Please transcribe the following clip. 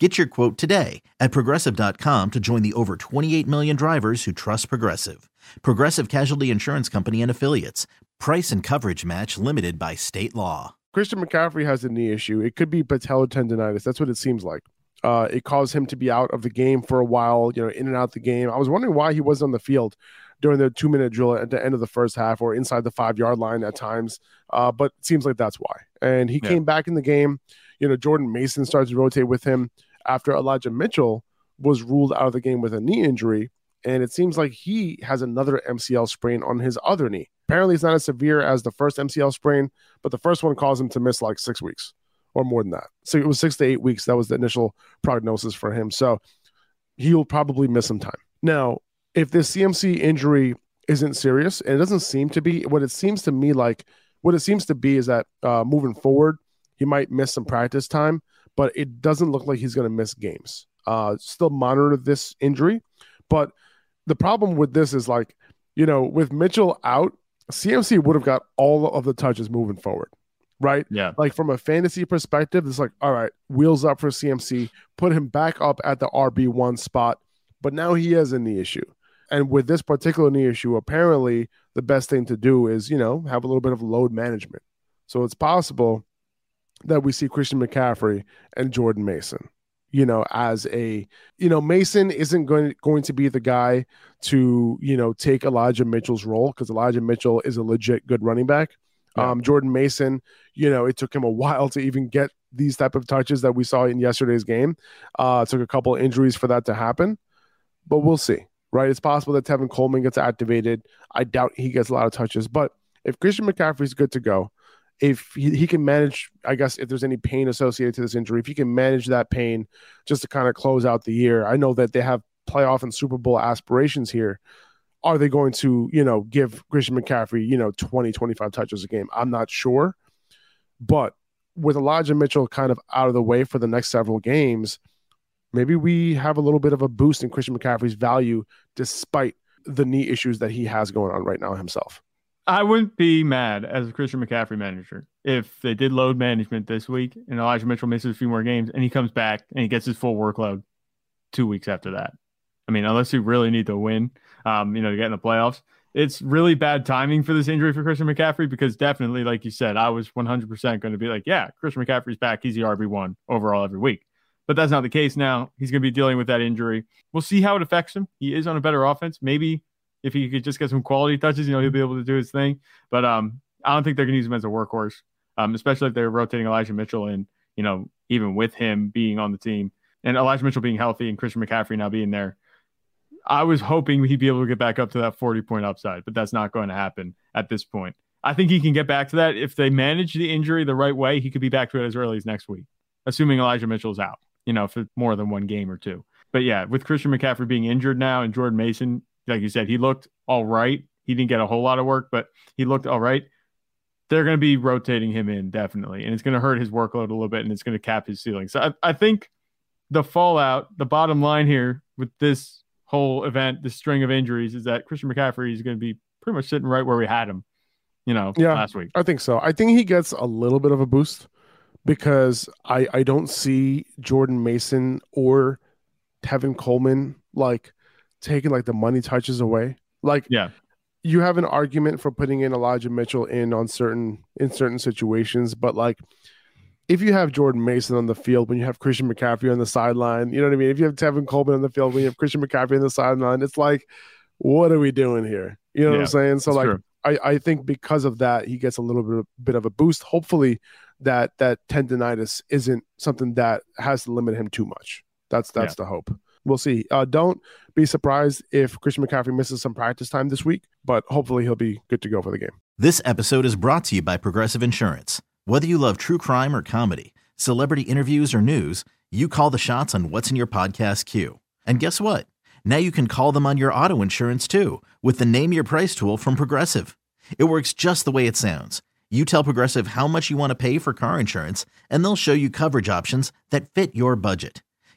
Get your quote today at progressive.com to join the over 28 million drivers who trust Progressive. Progressive Casualty Insurance Company and Affiliates. Price and coverage match limited by state law. Christian McCaffrey has a knee issue. It could be patellar tendonitis. That's what it seems like. Uh, it caused him to be out of the game for a while, you know, in and out the game. I was wondering why he wasn't on the field during the two minute drill at the end of the first half or inside the five yard line at times. Uh, but it seems like that's why. And he yeah. came back in the game. You know, Jordan Mason starts to rotate with him after Elijah Mitchell was ruled out of the game with a knee injury. And it seems like he has another MCL sprain on his other knee. Apparently, it's not as severe as the first MCL sprain, but the first one caused him to miss like six weeks or more than that. So it was six to eight weeks. That was the initial prognosis for him. So he'll probably miss some time. Now, if this CMC injury isn't serious, and it doesn't seem to be, what it seems to me like, what it seems to be is that uh, moving forward, he might miss some practice time but it doesn't look like he's going to miss games. Uh, still monitor this injury, but the problem with this is like, you know, with Mitchell out, CMC would have got all of the touches moving forward, right? Yeah. Like from a fantasy perspective, it's like, all right, wheels up for CMC, put him back up at the RB1 spot, but now he has a knee issue. And with this particular knee issue, apparently the best thing to do is, you know, have a little bit of load management. So it's possible that we see Christian McCaffrey and Jordan Mason. You know, as a you know, Mason isn't going going to be the guy to you know take Elijah Mitchell's role because Elijah Mitchell is a legit good running back. Yeah. Um, Jordan Mason, you know, it took him a while to even get these type of touches that we saw in yesterday's game. Uh, it took a couple injuries for that to happen, but we'll see. Right, it's possible that Tevin Coleman gets activated. I doubt he gets a lot of touches, but if Christian McCaffrey's good to go, if he, he can manage, I guess, if there's any pain associated to this injury, if he can manage that pain just to kind of close out the year, I know that they have playoff and Super Bowl aspirations here. Are they going to, you know, give Christian McCaffrey, you know, 20, 25 touches a game? I'm not sure. But with Elijah Mitchell kind of out of the way for the next several games, maybe we have a little bit of a boost in Christian McCaffrey's value despite the knee issues that he has going on right now himself. I wouldn't be mad as a Christian McCaffrey manager if they did load management this week and Elijah Mitchell misses a few more games and he comes back and he gets his full workload two weeks after that. I mean, unless you really need to win, um, you know, to get in the playoffs, it's really bad timing for this injury for Christian McCaffrey because definitely, like you said, I was 100% going to be like, yeah, Christian McCaffrey's back. He's the RB1 overall every week. But that's not the case now. He's going to be dealing with that injury. We'll see how it affects him. He is on a better offense. Maybe if he could just get some quality touches, you know, he'll be able to do his thing. But um, I don't think they're going to use him as a workhorse, um, especially if they're rotating Elijah Mitchell and, you know, even with him being on the team and Elijah Mitchell being healthy and Christian McCaffrey now being there. I was hoping he'd be able to get back up to that 40 point upside, but that's not going to happen at this point. I think he can get back to that. If they manage the injury the right way, he could be back to it as early as next week, assuming Elijah Mitchell's out, you know, for more than one game or two. But yeah, with Christian McCaffrey being injured now and Jordan Mason like you said, he looked all right. He didn't get a whole lot of work, but he looked all right. They're going to be rotating him in definitely, and it's going to hurt his workload a little bit, and it's going to cap his ceiling. So I, I think the fallout, the bottom line here with this whole event, this string of injuries, is that Christian McCaffrey is going to be pretty much sitting right where we had him, you know, yeah, last week. I think so. I think he gets a little bit of a boost because I I don't see Jordan Mason or Tevin Coleman like taking like the money touches away. Like, yeah, you have an argument for putting in Elijah Mitchell in on certain in certain situations, but like if you have Jordan Mason on the field, when you have Christian McCaffrey on the sideline, you know what I mean? If you have Tevin Coleman on the field, when you have Christian McCaffrey on the sideline, it's like, what are we doing here? You know yeah, what I'm saying? So like I, I think because of that, he gets a little bit, bit of a boost. Hopefully that that tendonitis isn't something that has to limit him too much. That's that's yeah. the hope we'll see. Uh, don't be surprised if Christian McCaffrey misses some practice time this week, but hopefully he'll be good to go for the game. This episode is brought to you by Progressive Insurance. Whether you love true crime or comedy, celebrity interviews or news, you call the shots on what's in your podcast queue. And guess what? Now you can call them on your auto insurance too with the Name Your Price tool from Progressive. It works just the way it sounds. You tell Progressive how much you want to pay for car insurance, and they'll show you coverage options that fit your budget.